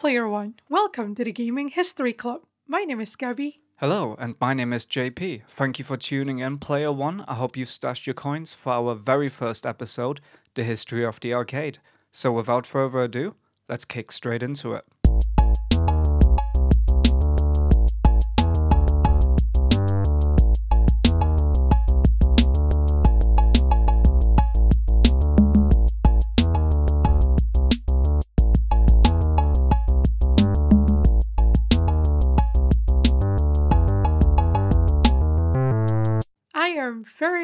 Player One. Welcome to the Gaming History Club. My name is Gabby. Hello, and my name is JP. Thank you for tuning in, Player One. I hope you've stashed your coins for our very first episode, The History of the Arcade. So, without further ado, let's kick straight into it.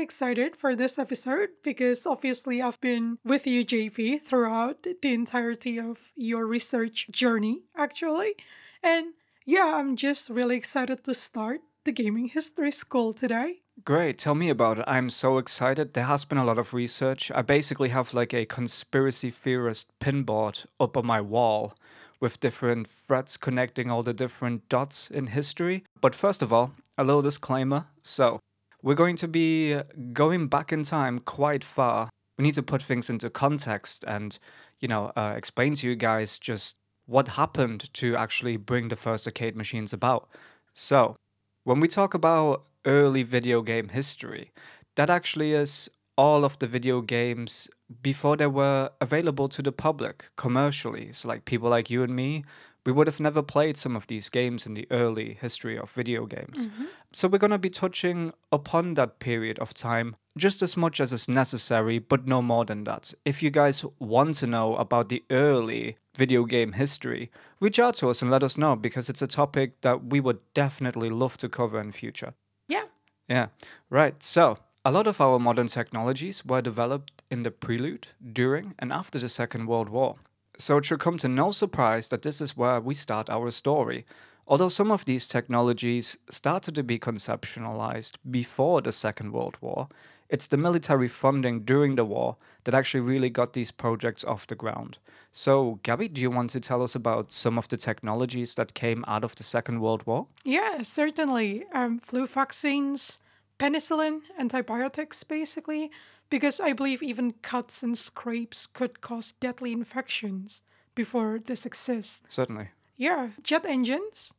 Excited for this episode because obviously I've been with you, JP, throughout the entirety of your research journey, actually. And yeah, I'm just really excited to start the Gaming History School today. Great, tell me about it. I'm so excited. There has been a lot of research. I basically have like a conspiracy theorist pinboard up on my wall with different threads connecting all the different dots in history. But first of all, a little disclaimer. So, we're going to be going back in time quite far. We need to put things into context and, you know, uh, explain to you guys just what happened to actually bring the first arcade machines about. So, when we talk about early video game history, that actually is all of the video games before they were available to the public commercially. So, like people like you and me, we would have never played some of these games in the early history of video games. Mm-hmm. So, we're going to be touching upon that period of time just as much as is necessary, but no more than that. If you guys want to know about the early video game history, reach out to us and let us know because it's a topic that we would definitely love to cover in future. Yeah. Yeah, right. So, a lot of our modern technologies were developed in the prelude, during, and after the Second World War. So, it should come to no surprise that this is where we start our story. Although some of these technologies started to be conceptualized before the Second World War, it's the military funding during the war that actually really got these projects off the ground. So, Gabby, do you want to tell us about some of the technologies that came out of the Second World War? Yeah, certainly. Um, flu vaccines, penicillin, antibiotics, basically, because I believe even cuts and scrapes could cause deadly infections before this exists. Certainly. Yeah, jet engines,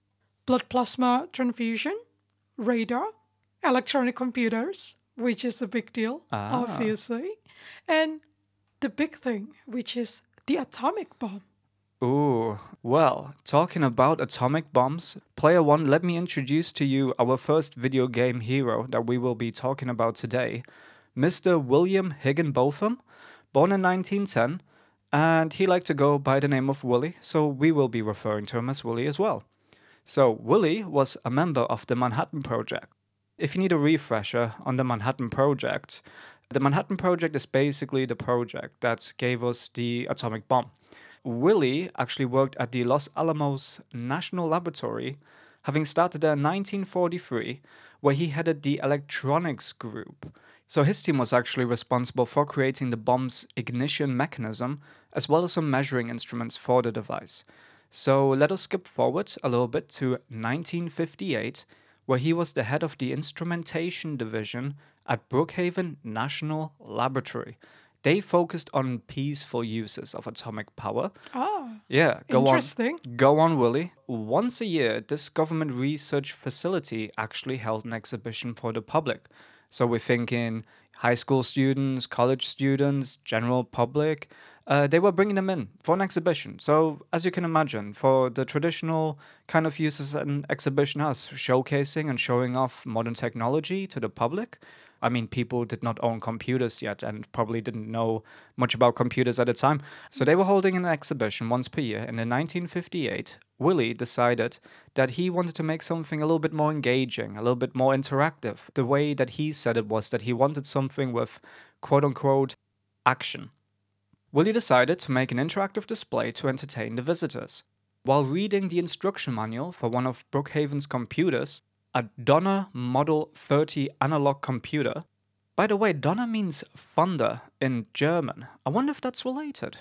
blood plasma transfusion, radar, electronic computers, which is a big deal, Ah. obviously, and the big thing, which is the atomic bomb. Ooh, well, talking about atomic bombs, player one, let me introduce to you our first video game hero that we will be talking about today, Mr. William Higginbotham, born in 1910, and he liked to go by the name of Willie, so we will be referring to him as Willie as well. So, Willie was a member of the Manhattan Project. If you need a refresher on the Manhattan Project, the Manhattan Project is basically the project that gave us the atomic bomb. Willie actually worked at the Los Alamos National Laboratory, having started there in 1943, where he headed the electronics group. So his team was actually responsible for creating the bomb's ignition mechanism, as well as some measuring instruments for the device. So let us skip forward a little bit to 1958, where he was the head of the instrumentation division at Brookhaven National Laboratory. They focused on peaceful uses of atomic power. Oh, Yeah, go Interesting. on. Go on, Willie. Once a year, this government research facility actually held an exhibition for the public. So we're thinking high school students, college students, general public. Uh, they were bringing them in for an exhibition. So, as you can imagine, for the traditional kind of uses an exhibition has, showcasing and showing off modern technology to the public. I mean, people did not own computers yet and probably didn't know much about computers at the time. So they were holding an exhibition once per year. And in 1958, Willie decided that he wanted to make something a little bit more engaging, a little bit more interactive. The way that he said it was that he wanted something with quote unquote action. Willie decided to make an interactive display to entertain the visitors. While reading the instruction manual for one of Brookhaven's computers, a Donner Model 30 analog computer. By the way, Donner means thunder in German. I wonder if that's related.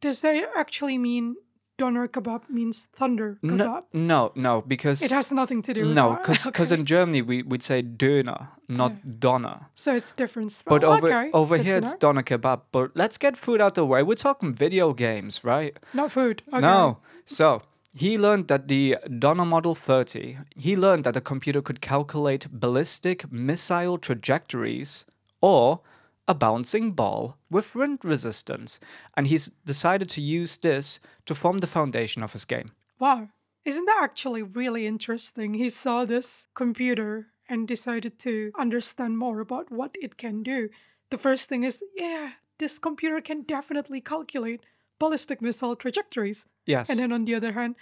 does that actually mean doner kebab means thunder kebab. No, no, no, because It has nothing to do with no, that. because Okay. in Germany we would say döner, not doner. So it's different. But over okay, over good here it's doner kebab. But let's get food out the way. We're talking video games, right? not food. Okay. No. So he learned that the Donner Model 30, he learned that the computer could calculate ballistic missile trajectories or a bouncing ball with wind resistance. And he's decided to use this to form the foundation of his game. Wow. Isn't that actually really interesting? He saw this computer and decided to understand more about what it can do. The first thing is, yeah, this computer can definitely calculate ballistic missile trajectories. Yes. And then on the other hand,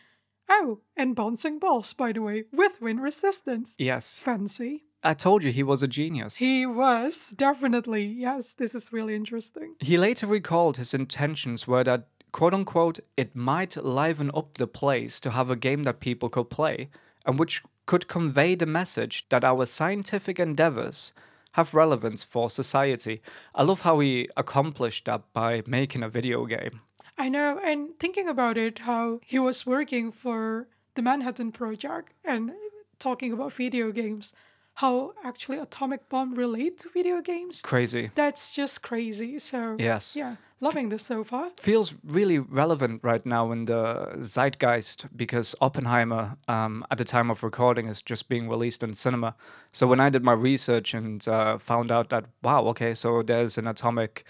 oh, and bouncing balls, by the way, with wind resistance. yes. Fancy. I told you he was a genius. He was definitely, yes, this is really interesting. He later recalled his intentions were that, quote unquote, it might liven up the place to have a game that people could play and which could convey the message that our scientific endeavors have relevance for society. I love how he accomplished that by making a video game. I know, and thinking about it, how he was working for the Manhattan Project and talking about video games, how actually atomic bomb relate to video games. Crazy. That's just crazy. So Yes. yeah, loving this so far. Feels really relevant right now in the zeitgeist because Oppenheimer, um, at the time of recording, is just being released in cinema. So when I did my research and uh, found out that, wow, okay, so there's an atomic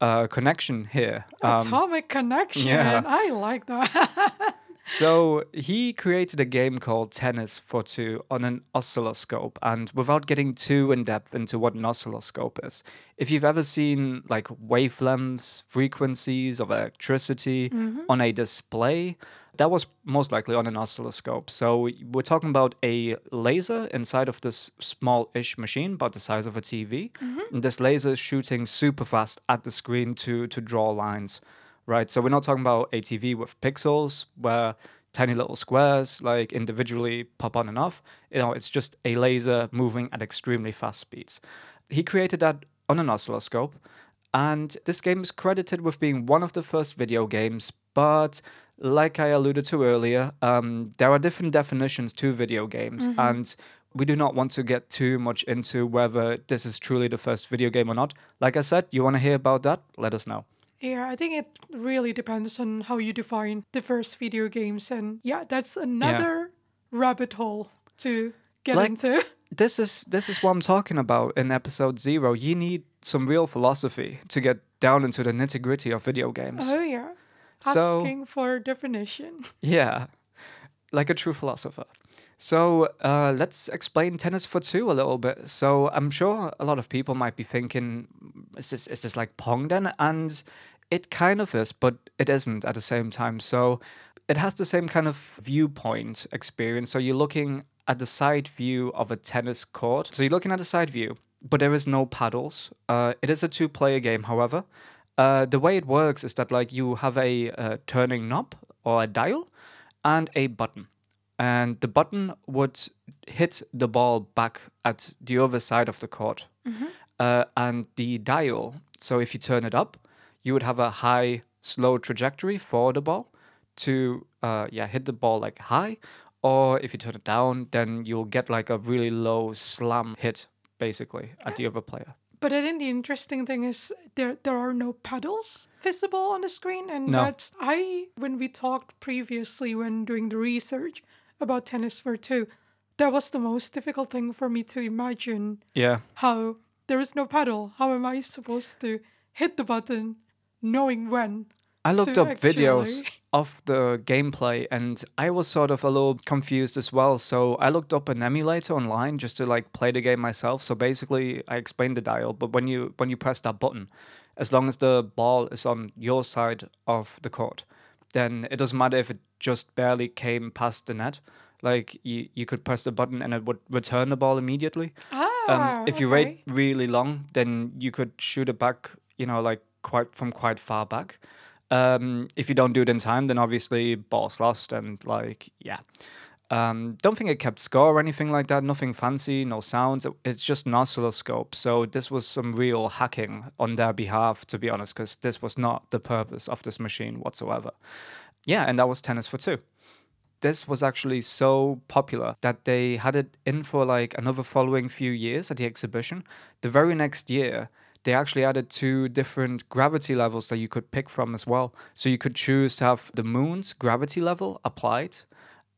uh, connection here. Um, atomic connection. yeah. I like that. so he created a game called Tennis for Two on an oscilloscope. And without getting too in depth into what an oscilloscope is, if you've ever seen like wavelengths, frequencies of electricity mm-hmm. on a display, that was most likely on an oscilloscope. So we're talking about a laser inside of this small-ish machine, about the size of a TV. Mm-hmm. And this laser is shooting super fast at the screen to to draw lines right? So we're not talking about a TV with pixels where tiny little squares like individually pop on and off. You know, it's just a laser moving at extremely fast speeds. He created that on an oscilloscope, and this game is credited with being one of the first video games, but like I alluded to earlier, um, there are different definitions to video games, and we do not want to get too much into whether this is truly the first video game or not. Like I said, you want to hear about that? Let us know. Yeah, I think it really depends on how you define the first video games, and yeah, that's another rabbit hole to get Like- into. this is this is what I'm talking about in episode zero. You need some real philosophy to get down into the nitty gritty of video games. Oh yeah, So- asking for definition. Yeah, like a true philosopher. So uh, let's explain tennis for two a little bit. So I'm sure a lot of people might be thinking, is this is this like Pong then? And it kind of is, but it isn't at the same time. So it has the same kind of viewpoint experience. So you're looking at the side view of a tennis court. So you're looking at the side view, but there is no paddles. Uh, it is a two-player game, however. Uh, the way it works is that like you have a uh, turning knob or a dial and a button. And the button would hit the ball back at the other side of the court. Uh, and the dial, so if you turn it up, you would have a high, slow trajectory for the ball to uh, yeah hit the ball like high. Or if you turn it down, then you'll get like a really low slam hit, basically, at the other player. But I think the interesting thing is there there are no paddles visible on the screen, and No. that's I when we talked previously when doing the research about tennis for two, that was the most difficult thing for me to imagine Yeah. how there is no paddle. How am I supposed to hit the button, knowing when? I looked up videos of the gameplay and I was sort of a little confused as well. So I looked up an emulator online just to like play the game myself. So basically I explained the dial, but when you when you press that button, as long as the ball is on your side of the court, then it doesn't matter if it just barely came past the net. Like you, you could press the button and it would return the ball immediately. Ah, Um, if you okay. wait really long, then you could shoot it back, you know, like quite from quite far back. Um, if you don't do it in time, then obviously ball's lost, and like yeah. Um, don't think it kept score or anything like that. Nothing fancy, no sounds. It's just an oscilloscope. So this was some real hacking on their behalf, to be honest, because this was not the purpose of this machine whatsoever. Yeah, and that was Tennis for Two. This was actually so popular that they had it in for like another following few years at the exhibition. The very next year, they actually added two different gravity levels that you could pick from as well. So you could choose to have the moon's gravity level applied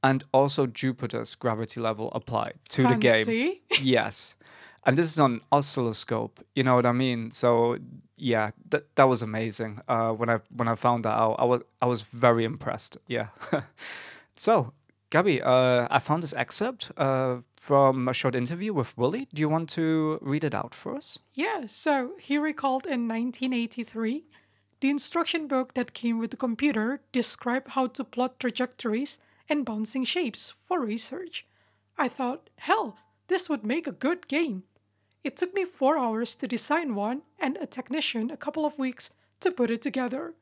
and also Jupiter's gravity level applied to the game. Fancy. Yes. And this is on oscilloscope, you know what I mean? So yeah, that that was amazing. Uh, when I when I found that out, I was I was very impressed. Yeah. so, Gabby, uh, I found this excerpt uh, from a short interview with Willie. Do you want to read it out for us? Yeah, so he recalled in 1983 the instruction book that came with the computer described how to plot trajectories and bouncing shapes for research. I thought, hell, this would make a good game. It took me four hours to design one and a technician a couple of weeks to put it together.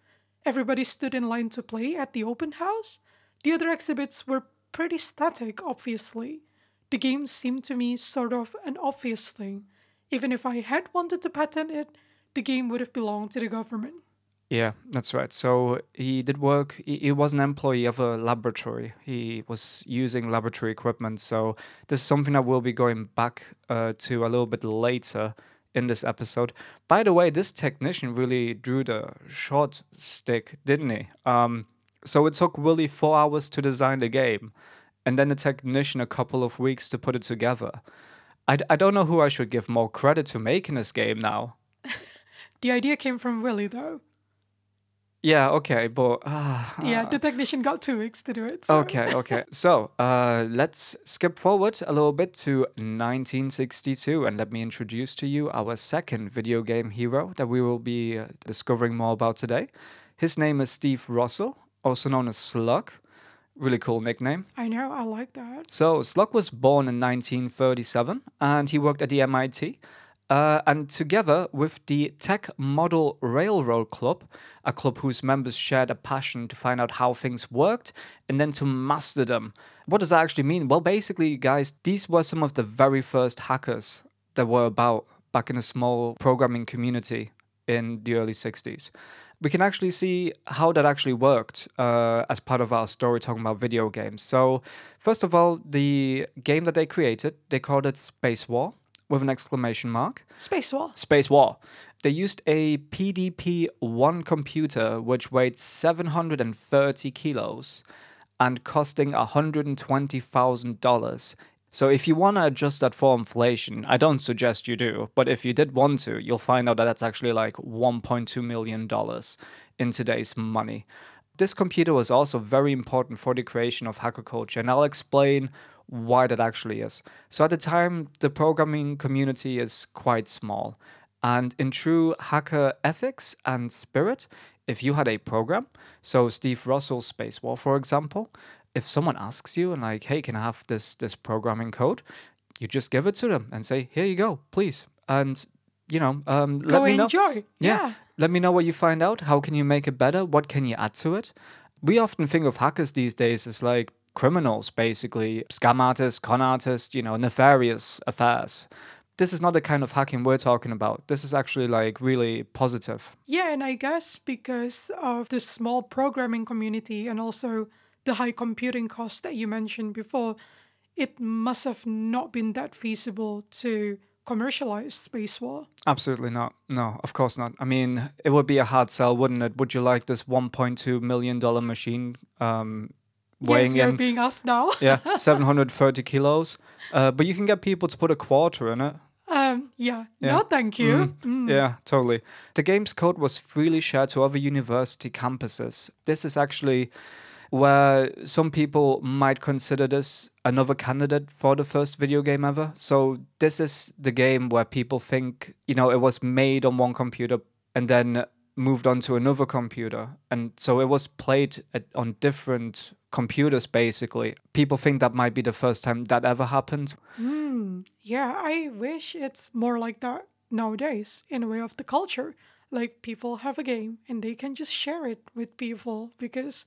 Everybody stood in line to play at the open house. The other exhibits were pretty static, obviously. The game seemed to me sort of an obvious thing. Even if I had wanted to patent it, the game would have belonged to the government. Yeah, that's right. So he did work, he, he was an employee of a laboratory. He was using laboratory equipment. So this is something that we'll be going back uh, to a little bit later in this episode. By the way, this technician really drew the short stick, didn't he? Um, so it took Willie four hours to design the game, and then the technician a couple of weeks to put it together. I, d- I don't know who I should give more credit to making this game now. The idea came from Willie, though. Yeah, okay, but uh, Yeah, the technician got two weeks to do it. so- Okay, okay. So uh, let's skip forward a little bit to 1962 and let me introduce to you our second video game hero that we will be uh, discovering more about today. His name is Steve Russell, also known as Slug. Really cool nickname. I know, I like that. So Slug was born in 1937 and he worked at the MIT. Uh, and together with the Tech Model Railroad Club, a club whose members shared a passion to find out how things worked and then to master them. What does that actually mean? Well, basically, guys, these were some of the very first hackers that were about back in a small programming community in the early 60s. We can actually see how that actually worked uh, as part of our story talking about video games. So, first of all, the game that they created, they called it Space War with an exclamation mark. Space War. Space War. They used a PDP 1 computer which weighed 730 kilos and costing $120,000. So if you want to adjust that for inflation, I don't suggest you do, but if you did want to, you'll find out that that's actually like $1.2 million in today's money. This computer was also very important for the creation of hacker culture, and I'll explain why that actually is. So at the time, the programming community is quite small. And in true hacker ethics and spirit, if you had a program, so Steve Russell's Space War, for example, if someone asks you and like, hey, can I have this this programming code? You just give it to them and say, here you go, please. And you know, um, let Go me know. enjoy. Yeah. Let me know what you find out. How can you make it better? What can you add to it? We often think of hackers these days as like criminals, basically, scam artists, con artists, you know, nefarious affairs. This is not the kind of hacking we're talking about. This is actually like really positive. Yeah, and I guess because of the small programming community and also the high computing costs that you mentioned before, it must have not been that feasible to commercialize Space War. Absolutely not. No, of course not. I mean, it would be a hard sell, wouldn't it? Would you like this $1.2 million machine um, weighing yeah, in? being asked now. yeah, 730 kilos. Uh, but you can get people to put a quarter in it. um, yeah. Yeah. No, thank you. Mm. Yeah, totally. The game's code was freely shared to other university campuses. This is actually where some people might consider this another candidate for the first video game ever. So this is the game where people think, you know, it was made on one computer and then moved on to another computer. And so it was played at, on different computers basically. People think that might be the first time that ever happened. Mm, yeah, I wish it's more like that nowadays in a way of the culture. Like people have a game and they can just share it with people because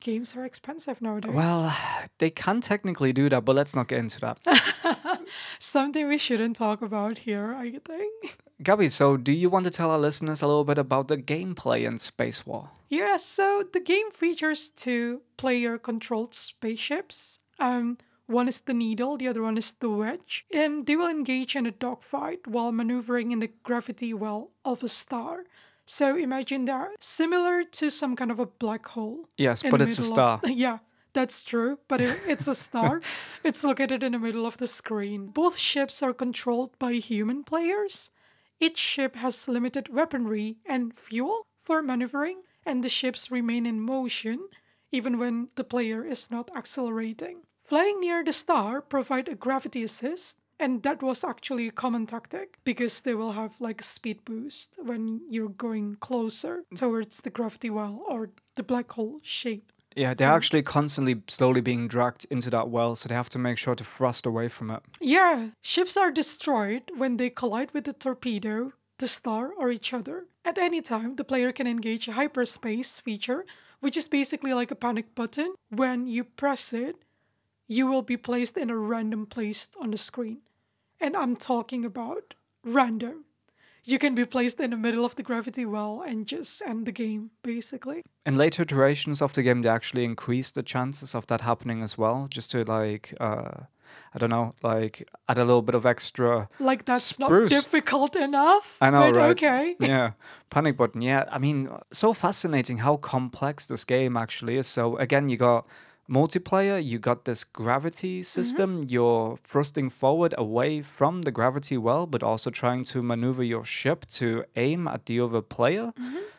games are expensive nowadays. Well, they can technically do that, but let's not get into that. Something we shouldn't talk about here, I think. Gabby, so do you want to tell our listeners a little bit about the gameplay in Space War? Yeah, so the game features two player controlled spaceships. Um, one is the needle, the other one is the wedge. And they will engage in a dogfight while maneuvering in the gravity well of a star. So imagine that similar to some kind of a black hole. Yes, but it's a star. Of, yeah, that's true, but it, it's a star. it's located in the middle of the screen. Both ships are controlled by human players. Each ship has limited weaponry and fuel for maneuvering, and the ships remain in motion even when the player is not accelerating. Flying near the star provide a gravity assist, and that was actually a common tactic because they will have like a speed boost when you're going closer towards the gravity well or the black hole shape. Yeah, they're actually constantly slowly being dragged into that well, so they have to make sure to thrust away from it. Yeah, ships are destroyed when they collide with the torpedo, the star, or each other. At any time, the player can engage a hyperspace feature, which is basically like a panic button. When you press it, you will be placed in a random place on the screen. And I'm talking about random. You can be placed in the middle of the gravity well and just end the game, basically. In later iterations of the game, they actually increased the chances of that happening as well, just to like, uh, I don't know, like add a little bit of extra. Like that's Spruce. not difficult enough. I know, but right? Okay. yeah, panic button. Yeah, I mean, so fascinating how complex this game actually is. So again, you got multiplayer, you got this gravity system. You're thrusting forward away from the gravity well, but also trying to maneuver your ship to aim at the other player.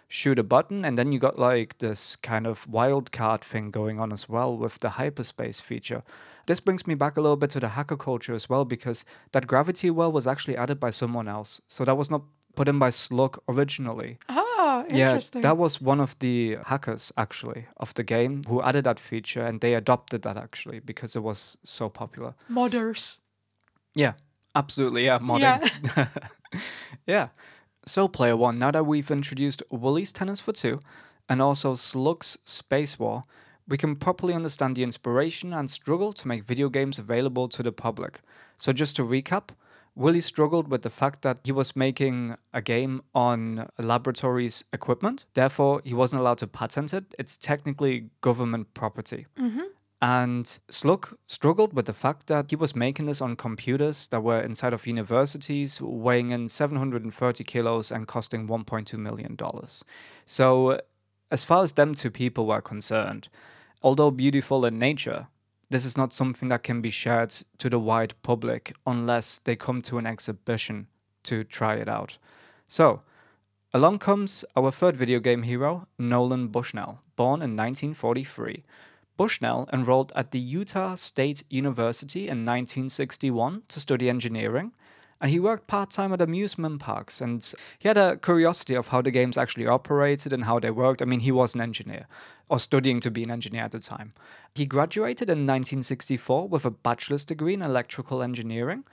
Shoot a button, and then you got like this kind of wildcard thing going on as well with the hyperspace feature. This brings me back a little bit to the hacker culture as well, because that gravity well was actually added by someone else. So that was not put in by Slug originally. Ah, Yeah, that was one of the hackers actually of the game who added that feature, and they adopted that actually because it was so popular. Modders. Yeah, absolutely. Yeah, modding. Yeah. Yeah. So, player one, now that we've introduced Woolly's Tennis for Two and also Slug's Space War, we can properly understand the inspiration and struggle to make video games available to the public. So, just to recap, Willie struggled with the fact that he was making a game on a laboratory's equipment. Therefore, he wasn't allowed to patent it. It's technically government property. Mm-hmm. And Slug struggled with the fact that he was making this on computers that were inside of universities, weighing in 730 kilos and costing $1.2 million. So, as far as them two people were concerned, although beautiful in nature, this is not something that can be shared to the wide public unless they come to an exhibition to try it out. So, along comes our third video game hero, Nolan Bushnell, born in 1943. Bushnell enrolled at the Utah State University in 1961 to study engineering, and he worked part time at amusement parks. And he had a curiosity of how the games actually operated and how they worked. I mean, he was an engineer, or studying to be an engineer at the time. He graduated in 1964 with a bachelor's degree in electrical engineering,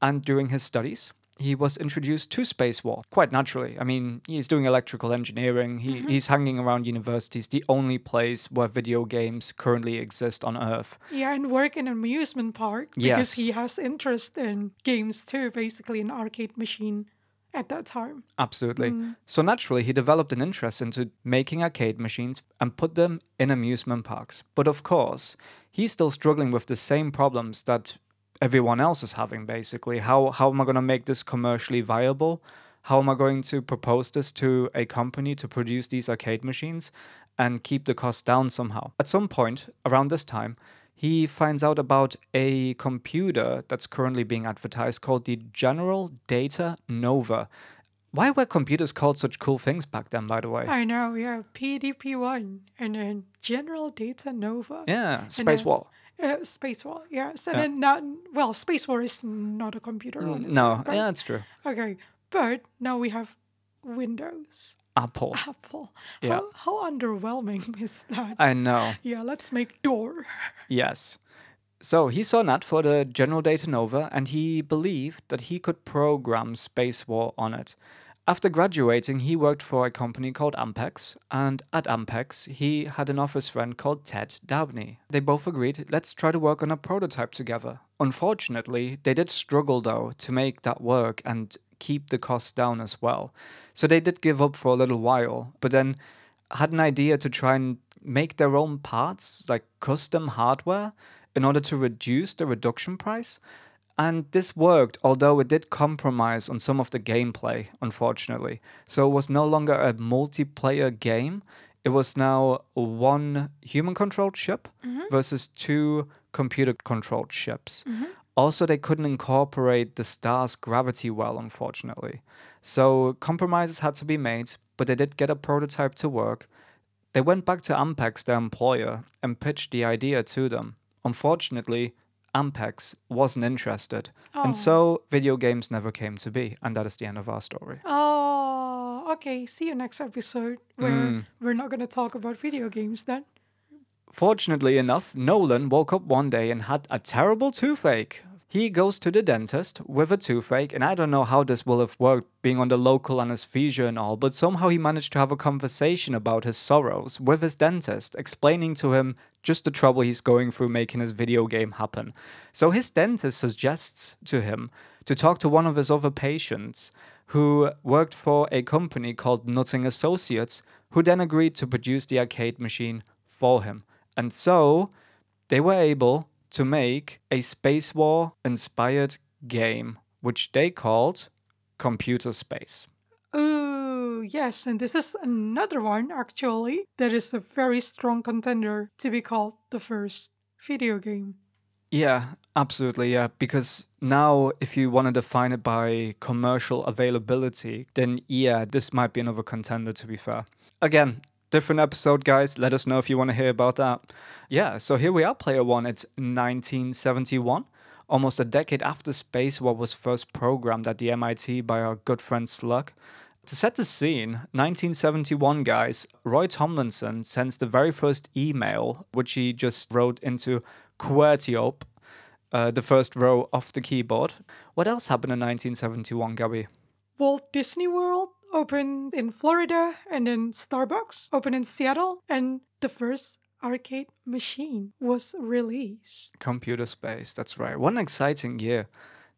and during his studies, he was introduced to space war quite naturally. I mean, he's doing electrical engineering. He, mm-hmm. He's hanging around universities, the only place where video games currently exist on Earth. Yeah, and work in an amusement park because Yes. he has interest in games too, basically an arcade machine at that time. Absolutely. Mm. So naturally, he developed an interest into making arcade machines and put them in amusement parks. But of course, he's still struggling with the same problems that everyone else is having. Basically, how how am I going to make this commercially viable? How am I going to propose this to a company to produce these arcade machines and keep the cost down somehow? At some point around this time, he finds out about a computer that's currently being advertised called the General Data Nova. Why were computers called such cool things back then, by the way? I know, yeah, PDP-1 and then General Data Nova. Yeah, Space War. Uh, Space War, yes. And Yeah. then now, well, Space War is not a computer Mm, No, own, right? yeah, that's true. Okay, but now we have Windows, Apple. Apple. Yeah. How, how underwhelming is that? I know. yeah, let's make door. Yes. So he saw ad for the General Data Nova and he believed that he could program Space War on it. After graduating, he worked for a company called Ampex, and at Ampex, he had an office friend called Ted Dabney. They both agreed, let's try to work on a prototype together. Unfortunately, they did struggle though to make that work and keep the costs down as well. So they did give up for a little while, but then had an idea to try and make their own parts, like custom hardware, in order to reduce the reduction price. And this worked, although it did compromise on some of the gameplay, unfortunately. So it was no longer a multiplayer game. It was now one human controlled ship mm-hmm. versus two computer controlled ships. Mm-hmm. Also, they couldn't incorporate the star's gravity well, unfortunately. So compromises had to be made, but they did get a prototype to work. They went back to Ampex, their employer, and pitched the idea to them. Unfortunately, Ampex wasn't interested, Oh. and so video games never came to be, and that is the end of our story. Oh, okay. See you next episode where Mm. we're not going to talk about video games then. Fortunately enough, Nolan woke up one day and had a terrible toothache. He goes to the dentist with a toothache, and I don't know how this will have worked being on the local anesthesia and all, but somehow he managed to have a conversation about his sorrows with his dentist, explaining to him just the trouble he's going through making his video game happen. So his dentist suggests to him to talk to one of his other patients who worked for a company called Nutting Associates, who then agreed to produce the arcade machine for him. And so they were able to make a Space War inspired game, which they called Computer Space. Yes, and this is another one actually that is a very strong contender to be called the first video game. Yeah, absolutely. Yeah, because now if you want to define it by commercial availability, then yeah, this might be another contender to be fair. Again, different episode, guys. Let us know if you want to hear about that. Yeah, so here we are, Player One. It's 1971, almost a decade after Space War was first programmed at the MIT by our good friend Slug. To set the scene, 1971, guys, Roy Tomlinson sends the very first email, which he just wrote into QWERTY uh, the first row of the keyboard. What else happened in 1971, Gabby? Walt Disney World opened in Florida and then Starbucks opened in Seattle and the first arcade machine was released. Computer Space, that's right. What an exciting year.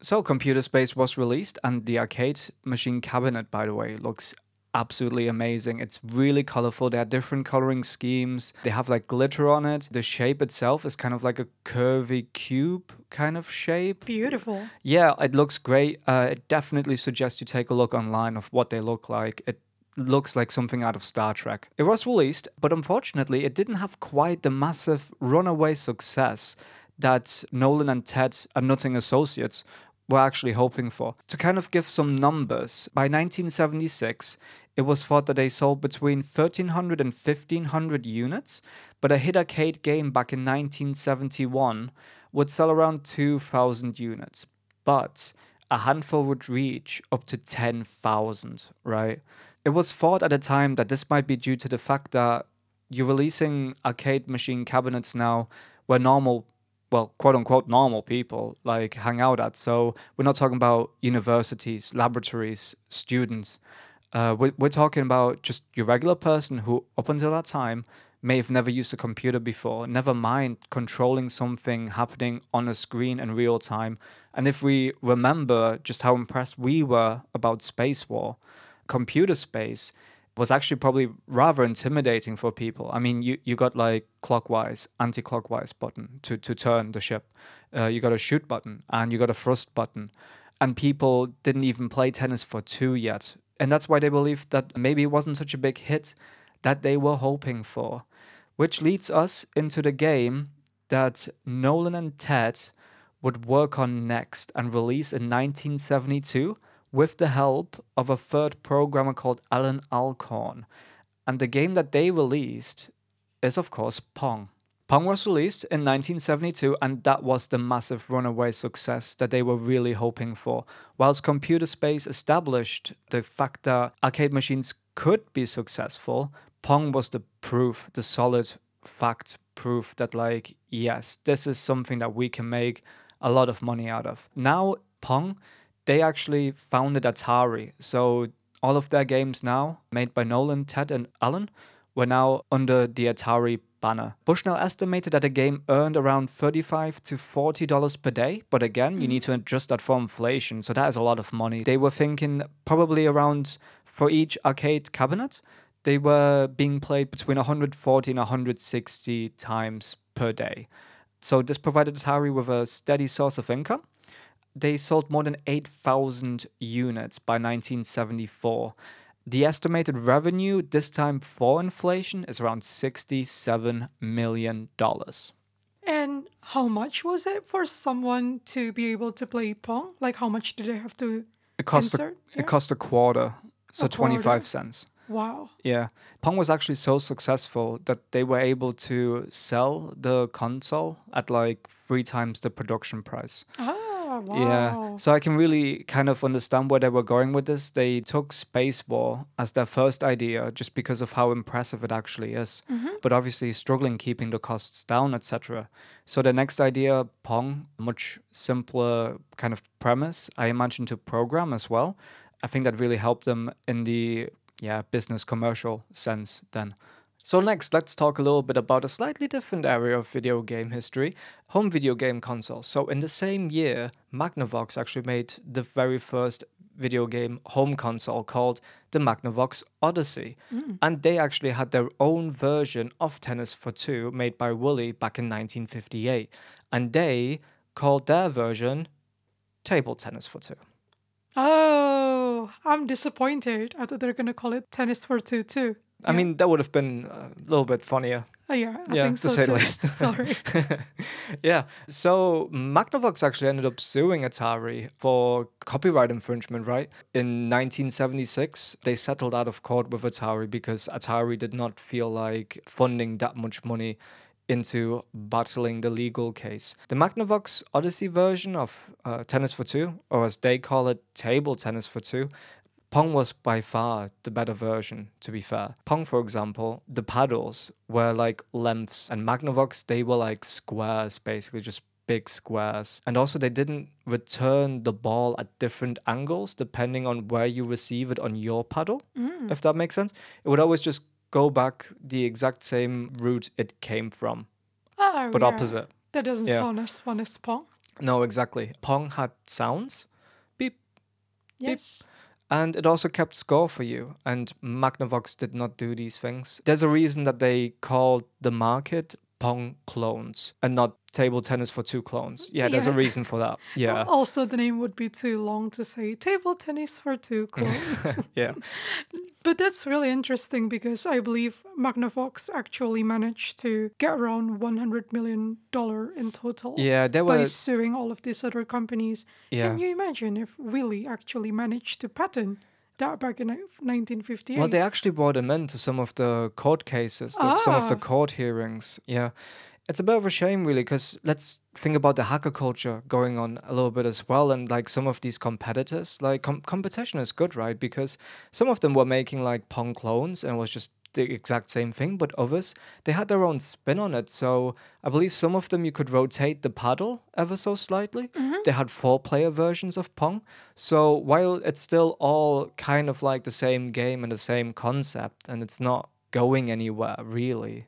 So, Computer Space was released, and the arcade machine cabinet, by the way, looks absolutely amazing. It's really colorful. There are different coloring schemes. They have like glitter on it. The shape itself is kind of like a curvy cube kind of shape. Beautiful. Yeah, it looks great. Uh, it definitely suggests you take a look online of what they look like. It looks like something out of Star Trek. It was released, but unfortunately, it didn't have quite the massive runaway success that Nolan and Ted and Nutting Associates were actually hoping for. To kind of give some numbers, by 1976, it was thought that they sold between 1300 and 1500 units, but a hit arcade game back in 1971 would sell around 2000 units. But a handful would reach up to 10,000, right? It was thought at the time that this might be due to the fact that you're releasing arcade machine cabinets now where normal, well, quote unquote, normal people like hang out at. So we're not talking about universities, laboratories, students. Uh, we're, we're talking about just your regular person who, up until that time, may have never used a computer before, never mind controlling something happening on a screen in real time. And if we remember just how impressed we were about Space War, computer space was actually probably rather intimidating for people. I mean, you, you got like clockwise, anti-clockwise button to, to turn the ship. Uh, you got a shoot button and you got a thrust button. And people didn't even play tennis for two yet. And that's why they believed that maybe it wasn't such a big hit that they were hoping for. Which leads us into the game that Nolan and Ted would work on next and release in 1972 with the help of a third programmer called Allan Alcorn. And the game that they released is, of course, Pong. Pong was released in 1972, and that was the massive runaway success that they were really hoping for. Whilst Computer Space established the fact that arcade machines could be successful, Pong was the proof, the solid fact proof that, like, yes, this is something that we can make a lot of money out of. Now, Pong, they actually founded Atari. So all of their games now, made by Nolan, Ted, and Allan, were now under the Atari banner. Bushnell estimated that a game earned around 35 to $40 per day, but again, you hmm. need to adjust that for inflation, so that is a lot of money. They were thinking probably around for each arcade cabinet, they were being played between 140 and 160 times per day. So this provided Atari with a steady source of income. They sold more than 8,000 units by 1974. The estimated revenue this time for inflation is around $67 million. And how much was it for someone to be able to play Pong? Like, how much did they have to It cost, a. Yeah. it cost a quarter, so A 25 quarter. cents. Wow. Yeah. Pong was actually so successful that they were able to sell the console at like three times the production price. Ah, wow. Yeah. So I can really kind of understand where they were going with this. They took Space War as their first idea just because of how impressive it actually is. Mm-hmm. But obviously struggling keeping the costs down, etc. So the next idea, Pong, much simpler kind of premise, I imagine to program as well. I think that really helped them in the yeah, business commercial sense then. So next, let's talk a little bit about a slightly different area of video game history, home video game consoles. So in the same year, Magnavox actually made the very first video game home console called the Magnavox Odyssey. Mm. And they actually had their own version of Tennis for Two made by Wooly back in 1958. And they called their version Table Tennis for Two. Oh, I'm disappointed. I thought they were going to call it Tennis for Two, too. I mean, that would have been a little bit funnier. Oh, yeah, I yeah, think to say the least. Sorry. yeah. So Magnavox actually ended up suing Atari for copyright infringement, right? In 1976, they settled out of court with Atari because Atari did not feel like funding that much money into battling the legal case. The Magnavox Odyssey version of uh, Tennis for Two, or as they call it, Table Tennis for Two, Pong was by far the better version, to be fair. Pong, for example, the paddles were like lengths, and Magnavox, they were like squares, basically, just big squares. And also, they didn't return the ball at different angles depending on where you receive it on your paddle, mm. if that makes sense. It would always just go back the exact same route it came from, Oh, but yeah. opposite. That doesn't Yeah. sound as fun as Pong. No, exactly. Pong had sounds. Beep, Yes. And it also kept score for you. And Magnavox did not do these things. There's a reason that they called the market Pong clones and not table tennis for two clones. Yeah, there's a reason for that. Yeah. Also, the name would be too long to say table tennis for two clones. Yeah. but that's really interesting because I believe Magnavox actually managed to get around $100 million in total Yeah, there by suing all of these other companies. Yeah. Can you imagine if Willy actually managed to patent that back in 1958? Well, they actually brought him into some of the court cases, the, some of the Ah. court hearings. Yeah. It's a bit of a shame, really, because let's think about the hacker culture going on a little bit as well. And like some of these competitors, like com- competition is good, right? Because some of them were making like Pong clones and it was just the exact same thing, but others, they had their own spin on it. So I believe some of them you could rotate the paddle ever so slightly. They had four player versions of Pong. So while it's still all kind of like the same game and the same concept, and it's not going anywhere really,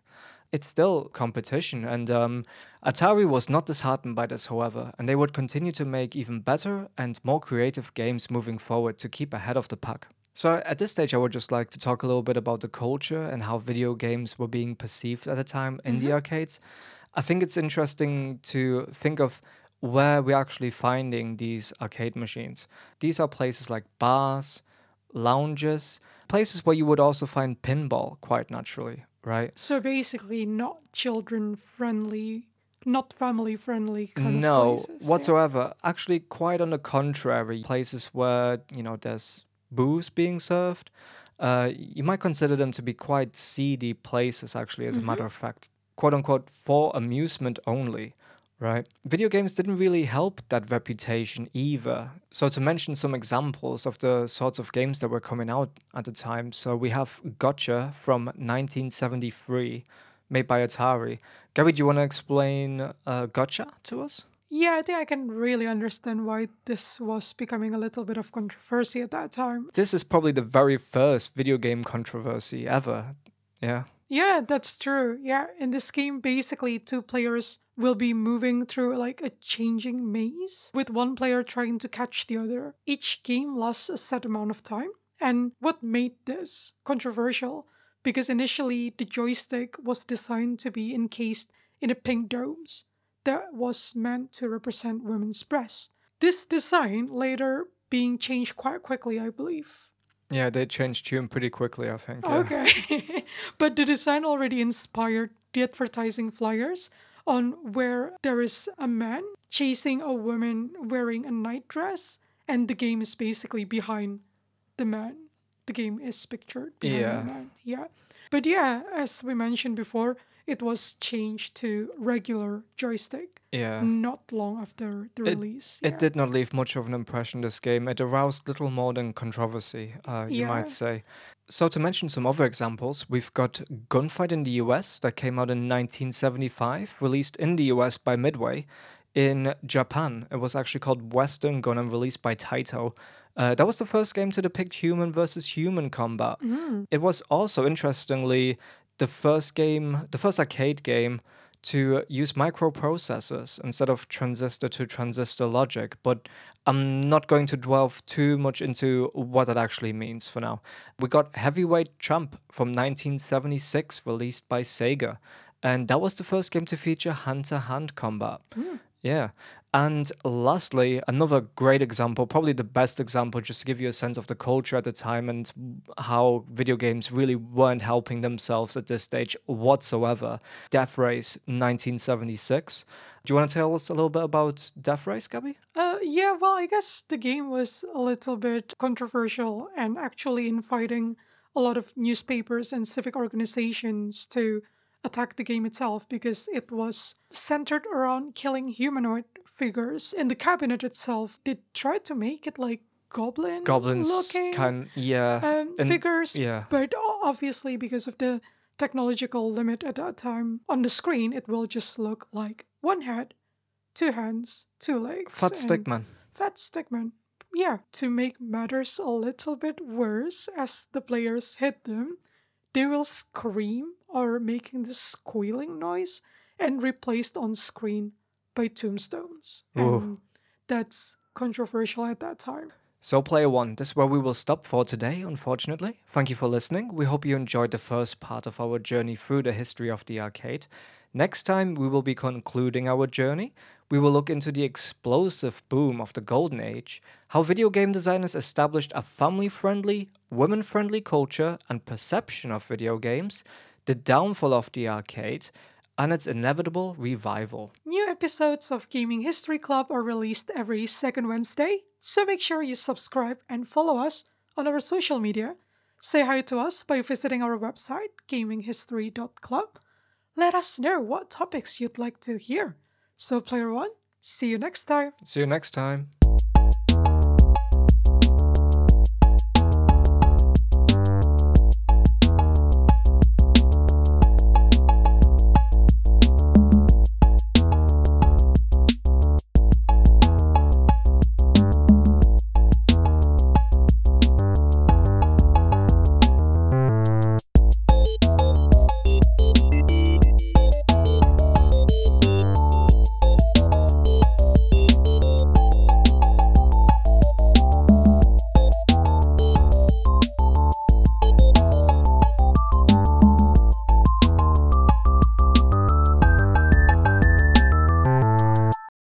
it's still competition. And um, Atari was not disheartened by this, however, and they would continue to make even better and more creative games moving forward to keep ahead of the pack. So at this stage, I would just like to talk a little bit about the culture and how video games were being perceived at the time in the mm-hmm. arcades. I think it's interesting to think of where we're actually finding these arcade machines. These are places like bars, lounges, places where you would also find pinball quite naturally, right? So basically, not children friendly, not family friendly kind no, of places. yeah. whatsoever. Actually, quite on the contrary, places where you know there's booze being served. Uh, you might consider them to be quite seedy places, actually, as a matter of fact, quote unquote, for amusement only, right? Video games didn't really help that reputation either. So, to mention some examples of the sorts of games that were coming out at the time, so we have Gotcha from 1973, made by Atari. Gabby, do you want to explain uh, Gotcha to us? Yeah, I think I can really understand why this was becoming a little bit of controversy at that time. This is probably the very first video game controversy ever. Yeah. Yeah, that's true. Yeah, in this game, basically, two players will be moving through like a changing maze with one player trying to catch the other. Each game lasts a set amount of time. And what made this controversial? Because initially, the joystick was designed to be encased in a pink domes that was meant to represent women's breasts. This design later being changed quite quickly, I believe. Yeah, they changed tune pretty quickly, I think. Yeah. Okay. but the design already inspired the advertising flyers on where there is a man chasing a woman wearing a night dress, and the game is basically behind the man. The game is pictured behind Yeah. the man. Yeah. But yeah, as we mentioned before, it was changed to regular joystick Yeah. not long after the release. It yeah. did not leave much of an impression, this game. It aroused little more than controversy, uh, you Yeah. might say. So, to mention some other examples, we've got Gunfight in the US that came out in 1975, released in the US by Midway. In Japan, it was actually called Western Gun and released by Taito. Uh, that was the first game to depict human versus human combat. It was also, interestingly, the first game, the first arcade game to use microprocessors instead of transistor to transistor logic, but I'm not going to delve too much into what that actually means for now. We got Heavyweight Champ from 1976, released by Sega, and that was the first game to feature hand to hand combat. Hmm. Yeah. And lastly, another great example, probably the best example, just to give you a sense of the culture at the time and how video games really weren't helping themselves at this stage whatsoever. Death Race 1976. Do you want to tell us a little bit about Death Race, Gabby? Uh, yeah, well, I guess the game was a little bit controversial and actually inviting a lot of newspapers and civic organizations to attack the game itself because it was centered around killing humanoid figures. In the cabinet itself, they tried to make it like goblin Goblins looking kind yeah. um, and- figures, yeah. but obviously because of the technological limit at that time, on the screen it will just look like one head, two hands, two legs, Fat and- Stickman. Fat Stickman. Yeah, to make matters a little bit worse, as the players hit them, they will scream or making this squealing noise and replaced on screen by tombstones. That's controversial at that time. So, Player One, this is where we will stop for today, unfortunately. Thank you for listening. We hope you enjoyed the first part of our journey through the history of the arcade. Next time, we will be concluding our journey. We will look into the explosive boom of the Golden Age, how video game designers established a family friendly, women friendly culture and perception of video games, the downfall of the arcade, and its inevitable revival. New episodes of Gaming History Club are released every second Wednesday, so make sure you subscribe and follow us on our social media. Say hi to us by visiting our website, gaminghistory.club. Let us know what topics you'd like to hear. So, Player One, see you next time. See you next time.